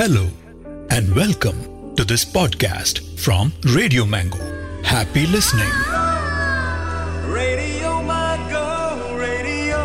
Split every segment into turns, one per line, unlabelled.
Hello and welcome to this podcast from Radio Mango happy listening
Radio Mango, Radio,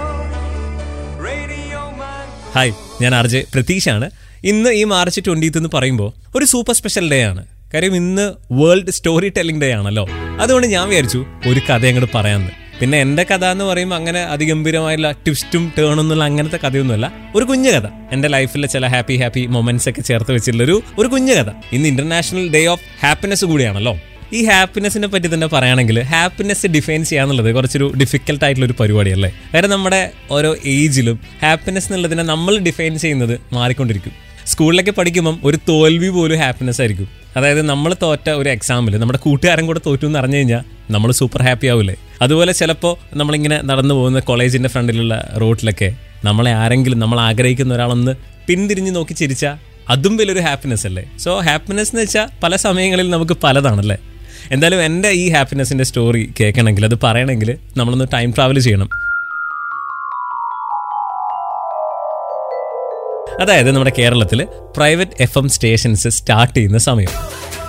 Radio Mango.
Hi ഞാൻ RJ പ്രതീഷാണ്. ഇന്ന് ഈ March twentieth എന്ന് പറയുമ്പോൾ ഒരു സൂപ്പർ സ്പെഷ്യൽ ഡേ ആണ്. കാര്യം ഇന്ന് വേൾഡ് സ്റ്റോറി ടെല്ലിംഗ് ഡേ ആണല്ലോ. അതുകൊണ്ട് ഞാൻ വിചാരിച്ചു ഒരു കഥ അങ്ങോട്ട് പറയാമെന്ന് പിന്നെ എന്റെ കഥ എന്ന് പറയുമ്പോൾ അങ്ങനെ അതിഗംഭീരമായുള്ള ട്വിസ്റ്റും ടേണും എന്നുള്ള അങ്ങനത്തെ കഥയൊന്നുമല്ല. ഒരു കുഞ്ഞു കഥ. എന്റെ ലൈഫിലെ ചില ഹാപ്പി ഹാപ്പി മൊമെന്റ്സ് ഒക്കെ ചേർത്ത് വെച്ചിട്ടുള്ള ഒരു ഒരു കുഞ്ഞു കഥ. ഇന്ന് ഇന്റർനാഷണൽ ഡേ ഓഫ് ഹാപ്പിനെസ് കൂടിയാണല്ലോ. ഈ ഹാപ്പിനെസ്സിനെ പറ്റി തന്നെ പറയുകയാണെങ്കിൽ ഹാപ്പിനെസ് ഡിഫൈൻ ചെയ്യാന്നുള്ളത് കുറച്ചൊരു ഡിഫിക്കൽട്ട് ആയിട്ടുള്ള ഒരു പരിപാടിയല്ലേ? കാരണം നമ്മുടെ ഓരോ ഏജിലും ഹാപ്പിനെസ് എന്നുള്ളതിനെ നമ്മൾ ഡിഫൈൻ ചെയ്യുന്നത് മാറിക്കൊണ്ടിരിക്കും. സ്കൂളിലൊക്കെ പഠിക്കുമ്പം ഒരു തോൽവി പോലും ഹാപ്പിനെസ് ആയിരിക്കും. അതായത് നമ്മൾ തോറ്റ ഒരു എക്സാമിൽ നമ്മുടെ കൂട്ടുകാരൻ കൂടെ തോറ്റു എന്ന് അറിഞ്ഞു കഴിഞ്ഞാൽ നമ്മൾ സൂപ്പർ ഹാപ്പി ആവില്ലേ അതുപോലെ ചിലപ്പോൾ നമ്മളിങ്ങനെ നടന്നു പോകുന്ന കോളേജിന്റെ ഫ്രണ്ടിലുള്ള റോഡിലൊക്കെ നമ്മളെ ആരെങ്കിലും നമ്മൾ ആഗ്രഹിക്കുന്ന ഒരാളൊന്ന് പിന്തിരിഞ്ഞ് നോക്കി ചിരിച്ചാൽ അതും വലിയൊരു ഹാപ്പിനെസ് അല്ലേ? സോ ഹാപ്പിനെസ് എന്ന് വെച്ചാൽ പല സമയങ്ങളിൽ നമുക്ക് പലതാണല്ലേ? എന്തായാലും എന്റെ ഈ ഹാപ്പിനെസ്സിന്റെ സ്റ്റോറി കേൾക്കണമെങ്കിൽ അത് പറയണമെങ്കിൽ നമ്മളൊന്ന് ടൈം ട്രാവൽ ചെയ്യണം. അതായത് നമ്മുടെ കേരളത്തിൽ private F M stations start ചെയ്യുന്ന സമയം.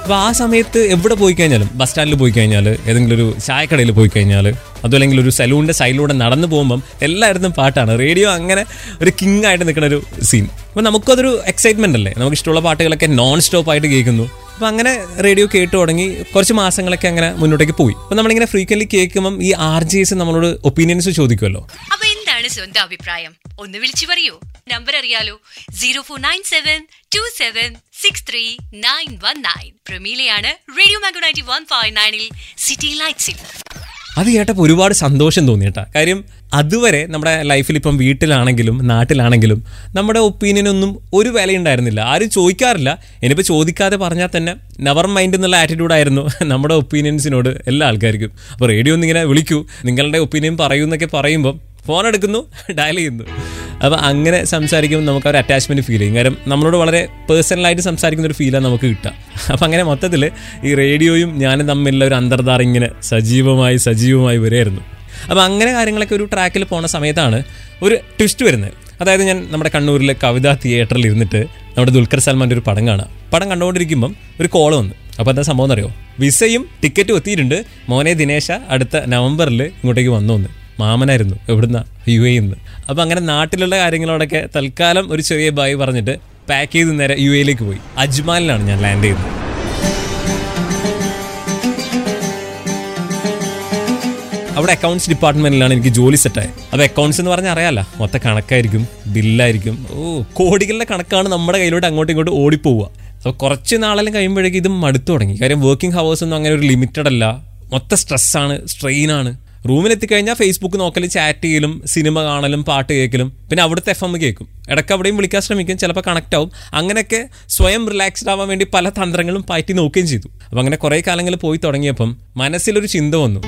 അപ്പോൾ ആ സമയത്ത് എവിടെ പോയി കഴിഞ്ഞാലും ബസ് സ്റ്റാൻഡിൽ പോയി കഴിഞ്ഞാൽ ഏതെങ്കിലും ഒരു ചായക്കടയിൽ പോയി കഴിഞ്ഞാൽ അതുമല്ലെങ്കിൽ ഒരു സലൂണിന്റെ സൈഡിലൂടെ നടന്നു പോകുമ്പം എല്ലായിടത്തും പാട്ടാണ്. റേഡിയോ അങ്ങനെ ഒരു കിങ് ആയിട്ട് നിൽക്കുന്ന ഒരു സീൻ അപ്പോൾ നമുക്കതൊരു എക്സൈറ്റ്മെന്റ് അല്ലേ? നമുക്ക് ഇഷ്ടമുള്ള പാട്ടുകളൊക്കെ നോൺ സ്റ്റോപ്പ് ആയിട്ട് കേൾക്കുന്നു. അപ്പോൾ അങ്ങനെ റേഡിയോ കേട്ട് തുടങ്ങി കുറച്ച് മാസങ്ങളൊക്കെ അങ്ങനെ മുന്നോട്ടേക്ക് പോയി. അപ്പോൾ നമ്മളിങ്ങനെ ഫ്രീക്വന്റ് കേൾക്കുമ്പം ഈ ആർ ജി എസ് നമ്മളോട് ഒപ്പീനിയൻസ് ചോദിക്കുമല്ലോ
എന്താണ് സ്വന്തം അഭിപ്രായം. ഒന്ന് വിളിച്ചു പറയൂ. നമ്പർ അറിയാലോ. Zero four nine seven two seven six three nine one nine. പ്രമീലയാണ് Radio Mango ninety one five നയനിൽ city ലൈറ്റ്സിൽ.
അത് കേട്ടപ്പോൾ ഒരുപാട് സന്തോഷം തോന്നി കേട്ടോ കാര്യം അതുവരെ നമ്മുടെ ലൈഫിൽ ഇപ്പം വീട്ടിലാണെങ്കിലും നാട്ടിലാണെങ്കിലും നമ്മുടെ ഒപ്പീനിയനൊന്നും ഒരു വിലയുണ്ടായിരുന്നില്ല. ആരും ചോദിക്കാറില്ല. ഇനിയിപ്പോൾ ചോദിക്കാതെ പറഞ്ഞാൽ തന്നെ നെവർ മൈൻഡ് എന്നുള്ള ആറ്റിറ്റ്യൂഡായിരുന്നു നമ്മുടെ ഒപ്പീനിയൻസിനോട് എല്ലാ ആൾക്കാർക്കും. അപ്പോൾ റേഡിയോ ഒന്നിങ്ങനെ വിളിക്കൂ. നിങ്ങളുടെ ഒപ്പീനിയൻ പറയൂ എന്നൊക്കെ പറയുമ്പം ഫോൺ എടുക്കുന്നു ഡയൽ ചെയ്യുന്നു. അപ്പോൾ അങ്ങനെ സംസാരിക്കുമ്പോൾ നമുക്ക് ഒരു അറ്റാച്ച്മെന്റ് ഫീൽ ചെയ്യും. കാരണം നമ്മളോട് വളരെ പേഴ്സണലായിട്ട് സംസാരിക്കുന്ന ഒരു ഫീലാണ് നമുക്ക് കിട്ടുക. അപ്പം അങ്ങനെ മൊത്തത്തിൽ ഈ റേഡിയോയും ഞാനും തമ്മിലുള്ള ഒരു അന്തർധാര ഇങ്ങനെ സജീവമായി സജീവമായി വരെയായിരുന്നു. അപ്പോൾ അങ്ങനെ കാര്യങ്ങളൊക്കെ ഒരു ട്രാക്കിൽ പോണ സമയത്താണ് ഒരു ട്വിസ്റ്റ് വരുന്നത്. അതായത് ഞാൻ നമ്മുടെ കണ്ണൂരിലെ കവിതാ തിയേറ്ററിൽ ഇരുന്നിട്ട് നമ്മുടെ ദുൽഖർ സൽമാന്റെ ഒരു പടം കാണാം. പടം കണ്ടുകൊണ്ടിരിക്കുമ്പം ഒരു കോൾ വന്നു. അപ്പോൾ എന്താ സംഭവം എന്നറിയോ? വിസയും ടിക്കറ്റും എത്തിയിട്ടുണ്ട്. മോനെ ദിനേശ അടുത്ത നവംബറിൽ ഇങ്ങോട്ടേക്ക് വന്ന് മാമനായിരുന്നു എവിടുന്ന? യു എയിൽ നിന്ന്. അപ്പോൾ അങ്ങനെ നാട്ടിലുള്ള കാര്യങ്ങളോടൊക്കെ തൽക്കാലം ഒരു ചെറിയ ബായ് പറഞ്ഞിട്ട് പാക്ക് ചെയ്ത് നേരെ യു എയിലേക്ക് പോയി. അജ്മാലിലാണ് ഞാൻ ലാൻഡ് ചെയ്തത്. അവിടെ അക്കൗണ്ട്സ് ഡിപ്പാർട്ട്മെന്റിലാണ് എനിക്ക് ജോലി സെറ്റായത് അപ്പോൾ അക്കൗണ്ട്സ് എന്ന് പറഞ്ഞാൽ അറിയാലോ മൊത്തം കണക്കായിരിക്കും ബില്ലായിരിക്കും ഓ കോടികളുടെ കണക്കാണ് നമ്മുടെ കയ്യിലോട്ട് അങ്ങോട്ടും ഇങ്ങോട്ടും ഓടിപ്പോവുക. അപ്പോൾ കുറച്ച് നാളെല്ലാം കഴിയുമ്പോഴേക്കും ഇത് മടുത്തു തുടങ്ങി. കാര്യം വർക്കിംഗ് ഹവേഴ്സ് ഒന്നും അങ്ങനെ ഒരു ലിമിറ്റഡ് അല്ല. മൊത്തം സ്ട്രെസ്സാണ് സ്ട്രെയിനാണ് റൂമിലെത്തിക്കഴിഞ്ഞാൽ ഫേസ്ബുക്ക് നോക്കലും ചാറ്റ് ചെയ്യലും സിനിമ കാണലും പാട്ട് കേൾക്കലും. പിന്നെ അവിടുത്തെ എഫ് എം കേൾക്കും. ഇടയ്ക്ക് അവിടെയും വിളിക്കാൻ ശ്രമിക്കും ചിലപ്പോൾ കണക്ട് ആവും. അങ്ങനെയൊക്കെ സ്വയം റിലാക്സ്ഡ് ആവാൻ വേണ്ടി പല തന്ത്രങ്ങളും പയറ്റി നോക്കുകയും ചെയ്തു. അപ്പം അങ്ങനെ കുറേ കാലങ്ങൾ പോയി തുടങ്ങിയപ്പം മനസ്സിലൊരു ചിന്ത വന്നു.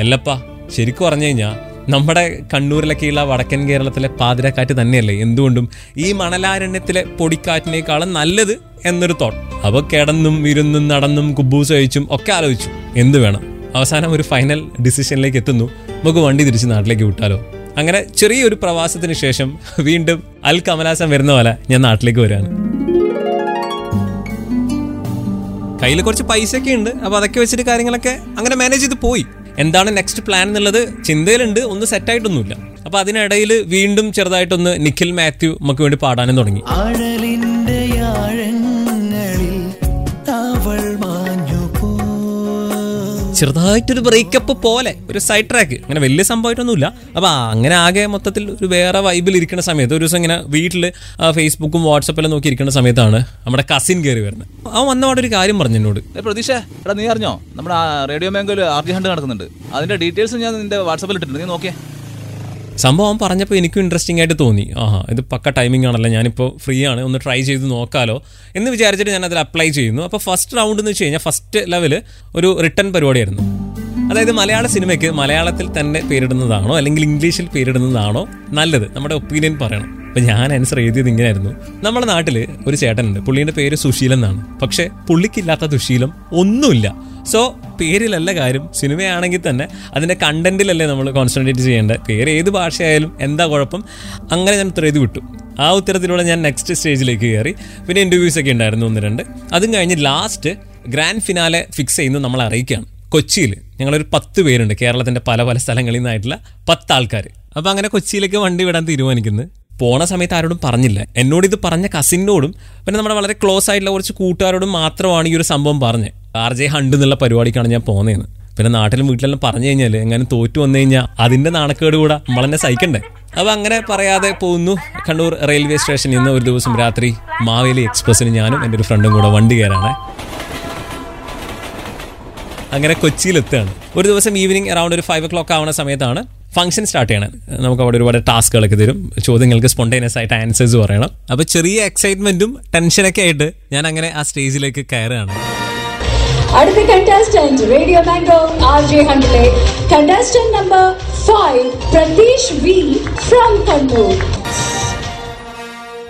എല്ലപ്പാ ശരിക്കും പറഞ്ഞു കഴിഞ്ഞാൽ നമ്മുടെ കണ്ണൂരിലൊക്കെയുള്ള വടക്കൻ കേരളത്തിലെ പാതിരക്കാറ്റ് തന്നെയല്ലേ? എന്തുകൊണ്ടും ഈ മണലാരണ്യത്തിലെ പൊടിക്കാറ്റിനേക്കാളും നല്ലത് എന്നൊരു തോട്ട്. അപ്പോൾ കിടന്നും ഇരുന്നും നടന്നും കുബൂസ് കഴിച്ചും ഒക്കെ ആലോചിച്ചു. എന്ത് വേണം? അവസാനം ഒരു ഫൈനൽ ഡിസിഷനിലേക്ക് എത്തുന്നു. നമുക്ക് വണ്ടി തിരിച്ച് നാട്ടിലേക്ക് വിട്ടാലോ? അങ്ങനെ ചെറിയൊരു പ്രവാസത്തിന് ശേഷം വീണ്ടും അൽ കമലാസം വരുന്ന പോലെ ഞാൻ നാട്ടിലേക്ക് വരികയാണ്. കയ്യിൽ കുറച്ച് പൈസ ഒക്കെ ഉണ്ട്. അപ്പോൾ അതൊക്കെ വെച്ചിട്ട് കാര്യങ്ങളൊക്കെ അങ്ങനെ മാനേജ് ചെയ്ത് പോയി. എന്താണ് നെക്സ്റ്റ് പ്ലാൻ എന്നുള്ളത് ചിന്തയിലുണ്ട്. ഒന്ന് സെറ്റ് ആയിട്ടൊന്നുമില്ല. അപ്പൊ അതിനിടയിൽ വീണ്ടും ചെറുതായിട്ടൊന്ന് നിഖിൽ മാത്യു നമുക്ക് വേണ്ടി പാടാനും തുടങ്ങി. ചെറുതായിട്ടൊരു ബ്രേക്കപ്പ് പോലെ ഒരു സൈഡ് ട്രാക്ക് അങ്ങനെ വലിയ സംഭവമായിട്ടൊന്നുമില്ല. അപ്പൊ അങ്ങനെ ആകെ മൊത്തത്തിൽ ഒരു വേറെ വൈബിൽ ഇരിക്കുന്ന സമയത്ത് ഒരു ദിവസം ഇങ്ങനെ വീട്ടിൽ ഫേസ്ബുക്കും വാട്സപ്പിലും നോക്കി ഇരിക്കുന്ന സമയത്താണ് നമ്മുടെ കസിൻ കയറി വരുന്നത്. അവൻ വന്നപാടെ ഒരു കാര്യം പറഞ്ഞു എന്നോട്.
പ്രതീക്ഷ എടാ നീ അറിഞ്ഞോ? നമ്മുടെ റേഡിയോ മേഖല ആർജി ഹണ്ട് നടക്കുന്നുണ്ട്. അതിന്റെ ഡീറ്റെയിൽസ് ഞാൻ നിന്റെ വാട്സപ്പിൽ ഇട്ടിട്ടുണ്ട്. നീ നോക്കിയേ.
സംഭവം പറഞ്ഞപ്പോൾ എനിക്കും ഇൻട്രസ്റ്റിംഗ് ആയിട്ട് തോന്നി. ആ ഇത് പക്ക ടൈമിംഗ് ആണല്ലോ ഞാനിപ്പോൾ ഫ്രീ ആണ് ഒന്ന് ട്രൈ ചെയ്ത് നോക്കാലോ എന്ന് വിചാരിച്ചിട്ട് ഞാൻ അതിൽ അപ്ലൈ ചെയ്യുന്നു. അപ്പോൾ ഫസ്റ്റ് റൗണ്ട് എന്ന് വെച്ച് കഴിഞ്ഞാൽ ഫസ്റ്റ് ലെവൽ ഒരു റിട്ടേൺ പരിപാടിയായിരുന്നു. അതായത് മലയാള സിനിമയ്ക്ക് മലയാളത്തിൽ തന്നെ പേരിടുന്നതാണോ അല്ലെങ്കിൽ ഇംഗ്ലീഷിൽ പേരിടുന്നതാണോ നല്ലത് നമ്മുടെ ഒപ്പീനിയൻ പറയണം. അപ്പം ഞാൻ ആൻസർ എഴുതിയത് ഇങ്ങനെയായിരുന്നു. നമ്മുടെ നാട്ടിൽ ഒരു ചേട്ടനുണ്ട്. പുള്ളീന്റെ പേര് സുശീലൻ എന്നാണ്. പക്ഷേ പുള്ളിക്കില്ലാത്ത ദുശീലം ഒന്നുമില്ല. സോ പേരിലല്ല കാര്യം. സിനിമയാണെങ്കിൽ തന്നെ അതിന്റെ കണ്ടന്റിലല്ലേ നമ്മൾ കോൺസെൻട്രേറ്റ് ചെയ്യേണ്ടത് പേര് ഏത് ഭാഷയായാലും എന്താ കുഴപ്പം? അങ്ങനെ ഞാൻ ഉത്തരം എഴുതി വിട്ടു. ആ ഉത്തരത്തിലൂടെ ഞാൻ നെക്സ്റ്റ് സ്റ്റേജിലേക്ക് കയറി. പിന്നെ ഇന്റർവ്യൂസ് ഒക്കെ ഉണ്ടായിരുന്നു ഒന്ന് രണ്ട്. അതും കഴിഞ്ഞ് ലാസ്റ്റ് ഗ്രാൻഡ് ഫിനാലെ ഫിക്സ് ചെയ്യുന്നത് നമ്മൾ അറിയിക്കുകയാണ്. കൊച്ചിയിൽ ഞങ്ങളൊരു പത്ത് പേരുണ്ട്. കേരളത്തിന്റെ പല പല സ്ഥലങ്ങളിൽ നിന്നായിട്ടുള്ള പത്ത് ആൾക്കാർ അപ്പോൾ അങ്ങനെ കൊച്ചിയിലേക്ക് വണ്ടി വിടാൻ തീരുമാനിക്കുന്നു പോണ സമയത്ത് ആരോടും പറഞ്ഞില്ല. എന്നോട് ഇത് പറഞ്ഞ കസിനോടും പിന്നെ നമ്മുടെ വളരെ ക്ലോസ് ആയിട്ടുള്ള കുറച്ച് കൂട്ടുകാരോടും മാത്രമാണ് ഈ ഒരു സംഭവം പറഞ്ഞത്. ആർ ജെ ഹണ്ട് എന്നുള്ള പരിപാടിക്കാണ് ഞാൻ പോകുന്നതെന്ന് പിന്നെ നാട്ടിലും വീട്ടിലെല്ലാം പറഞ്ഞു കഴിഞ്ഞാൽ എങ്ങനെ തോറ്റു വന്നു കഴിഞ്ഞാൽ അതിന്റെ നാണക്കേട് കൂടെ നമ്മളെന്നെ സഹിക്കണ്ടേ. അപ്പൊ അങ്ങനെ പറയാതെ പോകുന്നു. കണ്ണൂർ റെയിൽവേ സ്റ്റേഷനിൽ നിന്ന് ഒരു ദിവസം രാത്രി മാവേലി എക്സ്പ്രസ്സിന് ഞാനും എന്റെ ഒരു ഫ്രണ്ടും കൂടെ വണ്ടി കയറാണ്. അങ്ങനെ കൊച്ചിയിലെത്തുകയാണ്. ഒരു ദിവസം ഈവനിങ് അറൗണ്ട് ഒരു ഫൈവ് ഒ ക്ലോക്ക് ആവുന്ന സമയത്താണ് ഫംഗ്ഷൻ സ്റ്റാർട്ട് ചെയ്യണം. നമുക്ക് അവിടെ ഒരുപാട് ടാസ്കുകളൊക്കെ തരും. ചോദ്യങ്ങൾക്ക് സ്പോണ്ടേനിയസ് ആയിട്ട് ആൻസേഴ്സ് പറയണം. അപ്പൊ ചെറിയ എക്സൈറ്റ്മെന്റും ടെൻഷനൊക്കെ ആയിട്ട് ഞാൻ അങ്ങനെ ആ സ്റ്റേജിലേക്ക് കയറുകയാണ്.
അടുത്ത contestant radio R J contestant number five Prateesh V from Kannur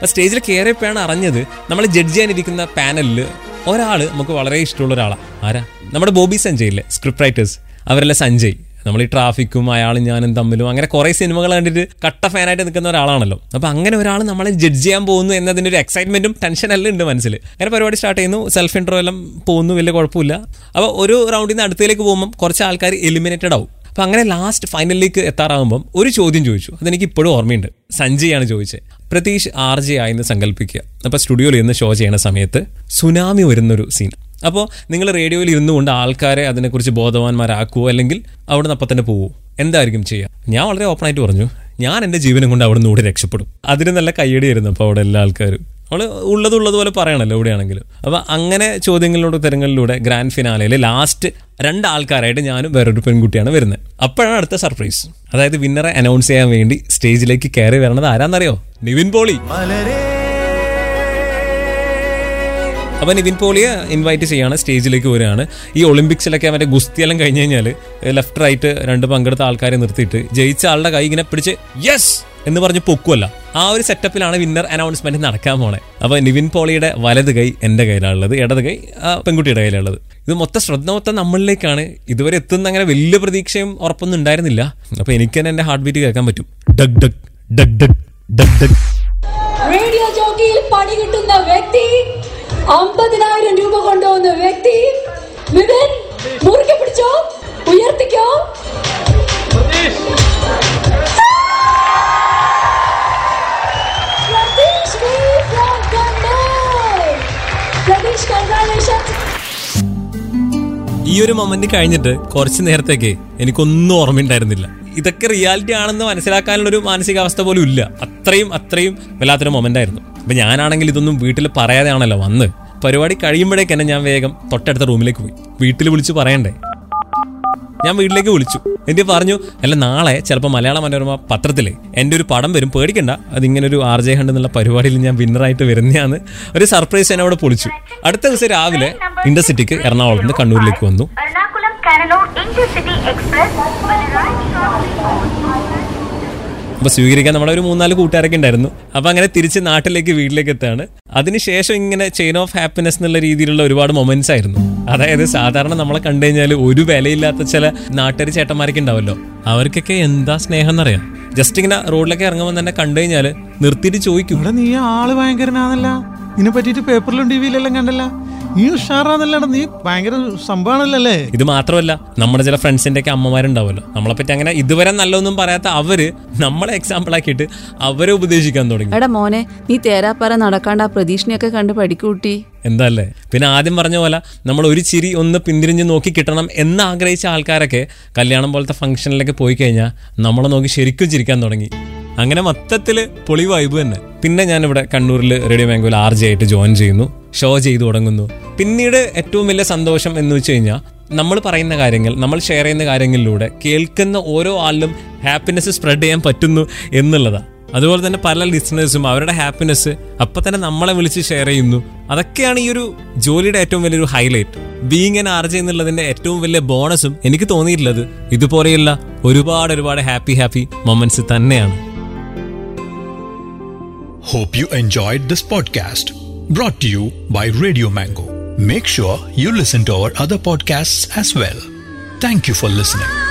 സ്റ്റേജിൽ കയറിയപ്പോഴാണ് അറിഞ്ഞത് നമ്മൾ ജഡ്ജ് ചെയ്യാനിരിക്കുന്ന പാനലിൽ ഒരാൾ നമുക്ക് വളരെ ഇഷ്ടമുള്ള ഒരാളാണ് ആരാ? നമ്മുടെ ബോബി സഞ്ജയ് ഇല്ലേ? സ്ക്രിപ്റ്റ് റൈറ്റേഴ്സ് അവരല്ല സഞ്ജയ്. നമ്മൾ ഈ ട്രാഫിക്കും അയാളും ഞാനും തമ്മിലും അങ്ങനെ കുറേ സിനിമകൾ കണ്ടിട്ട് കട്ട ഫാനായിട്ട് നിൽക്കുന്ന ഒരാളാണല്ലോ. അപ്പൊ അങ്ങനെ ഒരാൾ നമ്മളെ ജഡ്ജ് ചെയ്യാൻ പോകുന്നു എന്നതിന്റെ ഒരു എക്സൈറ്റ്മെന്റും ടെൻഷൻ എല്ലാം ഉണ്ട് മനസ്സിൽ അങ്ങനെ പരിപാടി സ്റ്റാർട്ട് ചെയ്യുന്നു സെൽഫ് ഇൻട്രോ എല്ലാം പോകുന്നു വലിയ കുഴപ്പമില്ല. അപ്പോൾ ഒരു റൗണ്ടിൽ നിന്ന് അടുത്തേക്ക് പോകുമ്പോൾ കുറച്ച് ആൾക്കാർ എലിമിനേറ്റഡ് ആവും. അപ്പൊ അങ്ങനെ ലാസ്റ്റ് ഫൈനലിലേക്ക് എത്താറാകുമ്പം ഒരു ചോദ്യം ചോദിച്ചു. അതെനിക്ക് ഇപ്പോഴും ഓർമ്മയുണ്ട്. സഞ്ജയാണ് ചോദിച്ചത്. പ്രതീഷ് ആർ ജെ ആയെന്ന് സങ്കല്പിക്കുക. അപ്പൊ സ്റ്റുഡിയോയിൽ ഇരുന്ന് ഷോ ചെയ്യുന്ന സമയത്ത് സുനാമി വരുന്നൊരു സീൻ അപ്പോൾ നിങ്ങൾ റേഡിയോയിൽ ഇരുന്നു കൊണ്ട് ആൾക്കാരെ അതിനെക്കുറിച്ച് ബോധവാന്മാരാക്കുവോ അല്ലെങ്കിൽ അവിടെ നിന്ന് അപ്പം തന്നെ പോവോ. എന്തായിരിക്കും ചെയ്യുക ഞാൻ വളരെ ഓപ്പൺ ആയിട്ട് പറഞ്ഞു ഞാൻ എന്റെ ജീവനം കൊണ്ട് അവിടെ നിന്ന് രക്ഷപ്പെടും. അതിന് നല്ല കയ്യടിയായിരുന്നു അപ്പോൾ അവിടെ എല്ലാ ആൾക്കാരും. നമ്മൾ ഉള്ളത് ഉള്ളതുപോലെ പറയണല്ലോ എവിടെയാണെങ്കിലും. അപ്പോൾ അങ്ങനെ ചോദ്യങ്ങളിലൂടെ ഉത്തരങ്ങളിലൂടെ ഗ്രാൻഡ് ഫിനാലയിൽ ലാസ്റ്റ് രണ്ട് ആൾക്കാരായിട്ട് ഞാനും വേറൊരു പെൺകുട്ടിയാണ് വരുന്നത്. അപ്പോഴാണ് അടുത്ത സർപ്രൈസ് അതായത് വിന്നറെ അനൗൺസ് ചെയ്യാൻ വേണ്ടി സ്റ്റേജിലേക്ക് കയറി വരണത് ആരാന്നറിയോ? നിവിൻ പോളി. അപ്പൊ നിവിൻ പോളിയെ ഇൻവൈറ്റ് ചെയ്യാണ് സ്റ്റേജിലേക്ക് വരികയാണ്. ഈ ഒളിമ്പിക്സിലൊക്കെ അവന്റെ ഗുസ്തിയെല്ലാം കഴിഞ്ഞ് കഴിഞ്ഞാൽ ലെഫ്റ്റ് റൈറ്റ് രണ്ട് പങ്കെടുത്ത ആൾക്കാരെ നിർത്തിയിട്ട് ജയിച്ച ആളുടെ കൈ ഇങ്ങനെ പിടിച്ച് യെസ് എന്ന് പറഞ്ഞ് പൊക്കുമല്ല ആ ഒരു സെറ്റപ്പിലാണ് വിന്നർ അനൗൺസ്മെന്റ് നടക്കാൻ പോണേ. അപ്പൊ നിവിൻ പോളിയുടെ വലത് കൈ എന്റെ കയ്യിലാണുള്ളത് ഇടത് കൈ ആ പെൺകുട്ടിയുടെ കയ്യിലുള്ളത് ഇത് മൊത്തം ശ്രദ്ധ മൊത്തം നമ്മളിലേക്കാണ്. ഇതുവരെ എത്തുന്ന അങ്ങനെ വലിയ പ്രതീക്ഷയും ഉറപ്പൊന്നും ഉണ്ടായിരുന്നില്ല. അപ്പൊ എനിക്ക് തന്നെ എന്റെ ഹാർട്ട് ബീറ്റ് കേൾക്കാൻ പറ്റും. ഡഗ് ഡഗ് ഡഗ് ഡഗ് ഡഗ്. ഡഗ്
റേഡിയോ ജോക്കിയിൽ പണി കിട്ടുന്ന വ്യക്തി അമ്പതിനായിരം രൂപ കൊണ്ടുവന്ന വ്യക്തി വിപിൻ മുറുകെ പിടിച്ചോ ഉയർത്തിക്കോ.
ഈ ഒരു മൊമെന്റ് കഴിഞ്ഞിട്ട് കുറച്ച് നേരത്തേക്ക് എനിക്കൊന്നും ഓർമ്മയുണ്ടായിരുന്നില്ല. ഇതൊക്കെ റിയാലിറ്റി ആണെന്ന് മനസ്സിലാക്കാനുള്ള ഒരു മാനസികാവസ്ഥ പോലും ഇല്ല. അത്രയും അത്രയും വല്ലാത്തൊരു മൊമെന്റ് ആയിരുന്നു. അപ്പൊ ഞാനാണെങ്കിൽ ഇതൊന്നും വീട്ടിൽ പറയാതെയാണല്ലോ വന്ന്. പരിപാടി കഴിയുമ്പോഴേക്ക് തന്നെ ഞാൻ വേഗം തൊട്ടടുത്ത റൂമിലേക്ക് പോയി. വീട്ടിൽ വിളിച്ച് പറയണ്ടേ? ഞാൻ വീട്ടിലേക്ക് വിളിച്ചു. എന്നിട്ട് പറഞ്ഞു അല്ല നാളെ ചിലപ്പോൾ മലയാള മനോരമ പത്രത്തിൽ എന്റെ ഒരു പടം വരും. പേടിക്കണ്ട. അതിങ്ങനെ ഒരു ആർ ജെ ഹണ്ട് എന്നുള്ള പരിപാടിയിൽ ഞാൻ വിന്നറായിട്ട് വരുന്നതാണ്. ഒരു സർപ്രൈസ് എന്നെ അവിടെ പൊളിച്ചു. അടുത്ത ദിവസം രാവിലെ ഇൻഡർസിറ്റിക്ക് എറണാകുളത്ത് നിന്ന് കണ്ണൂരിലേക്ക് വന്നു.
ഇൻഡർസിറ്റി എക്സ്പ്രസ്
അപ്പൊ സ്വീകരിക്കാൻ നമ്മുടെ ഒരു മൂന്നാൽ കൂട്ടുകാരൊക്കെ ഉണ്ടായിരുന്നു. അപ്പൊ അങ്ങനെ തിരിച്ച് നാട്ടിലേക്ക് വീട്ടിലേക്ക് എത്താണ് അതിനുശേഷം ഇങ്ങനെ ചെയിൻ ഓഫ് ഹാപ്പിനെസ് എന്നുള്ള രീതിയിലുള്ള ഒരുപാട് മൊമെന്റ്സ് ആയിരുന്നു. അതായത് സാധാരണ നമ്മളെ കണ്ടു കഴിഞ്ഞാൽ ഒരു വിലയില്ലാത്ത ചില നാട്ടുകാർ ചേട്ടന്മാരൊക്കെ ഉണ്ടാവല്ലോ. അവർക്കൊക്കെ എന്താ സ്നേഹം എന്നറിയാം. ജസ്റ്റ് ഇങ്ങനെ റോഡിലൊക്കെ ഇറങ്ങുമ്പോൾ തന്നെ കണ്ടു കഴിഞ്ഞാൽ നിർത്തിയിട്ട് ചോദിക്കും.
ഇവിടെ നീ ആൾ ഭയങ്കരനാന്നല്ല. ഇതിനെ പറ്റിയിട്ട് പേപ്പറിലും ടി വിയിലെല്ലാം കണ്ടല്ല. നീ ഉഷാറാന്നല്ലടാ നീ ഭയങ്കര സംഭവമാണല്ലേ
ഇത് മാത്രമല്ല നമ്മുടെ ചില ഫ്രണ്ട്സിന്റെ ഒക്കെ അമ്മമാരുണ്ടാവുമല്ലോ നമ്മളെ പറ്റി അങ്ങനെ ഇതുവരെ നല്ലൊന്നും പറയാത്ത അവർ നമ്മളെ എക്സാമ്പിൾ ആക്കിയിട്ട് അവരെ ഉപദേശിക്കാൻ തുടങ്ങി.
എടാ മോനെ നീ തേരാപ്പാറ നടക്കാണ്ട് ആ പ്രതീക്ഷനെയൊക്കെ കണ്ട് പഠിക്കൂട്ടി.
എന്താല്ലേ? പിന്നെ ആദ്യം പറഞ്ഞ പോലെ നമ്മൾ ഒരു ചിരി ഒന്ന് പിന്തിരിഞ്ഞ് നോക്കി കിട്ടണം എന്ന് ആഗ്രഹിച്ച ആൾക്കാരൊക്കെ കല്യാണം പോലത്തെ ഫംഗ്ഷനിലൊക്കെ പോയി കഴിഞ്ഞാൽ നമ്മളെ നോക്കി ശരിക്കും ചിരിക്കാൻ തുടങ്ങി. അങ്ങനെ മൊത്തത്തിൽ പൊളി വൈബ് തന്നെ. പിന്നെ ഞാനിവിടെ കണ്ണൂരിൽ റേഡിയോ മാംഗോയിൽ ആർ ജെ ആയിട്ട് ജോയിൻ ചെയ്യുന്നു. ഷോ ചെയ്തു തുടങ്ങുന്നു. പിന്നീട് ഏറ്റവും വലിയ സന്തോഷം എന്ന് വെച്ച് കഴിഞ്ഞാൽ നമ്മൾ പറയുന്ന കാര്യങ്ങൾ നമ്മൾ ഷെയർ ചെയ്യുന്ന കാര്യങ്ങളിലൂടെ കേൾക്കുന്ന ഓരോ ആളിലും ഹാപ്പിനെസ് സ്പ്രെഡ് ചെയ്യാൻ പറ്റുന്നു എന്നുള്ളതാണ് അതുപോലെ തന്നെ പല ലിസണേഴ്സും അവരുടെ ഹാപ്പിനെസ് അപ്പം തന്നെ നമ്മളെ വിളിച്ച് ഷെയർ ചെയ്യുന്നു അതൊക്കെയാണ് ഈ ഒരു ജോലിയുടെ ഏറ്റവും വലിയൊരു ഹൈലൈറ്റ് ബീങ് എൻ ആർജെ എന്നുള്ളതിന്റെ ഏറ്റവും വലിയ ബോണസും എനിക്ക് തോന്നിയിട്ടുള്ളത് ഇതുപോലെയുള്ള ഒരുപാട് ഒരുപാട് ഹാപ്പി ഹാപ്പി മൊമെന്റ്സ് തന്നെയാണ്
hope you enjoyed this podcast brought to you by Radio Mango. Make sure you listen to our other podcasts as well. Thank for listening.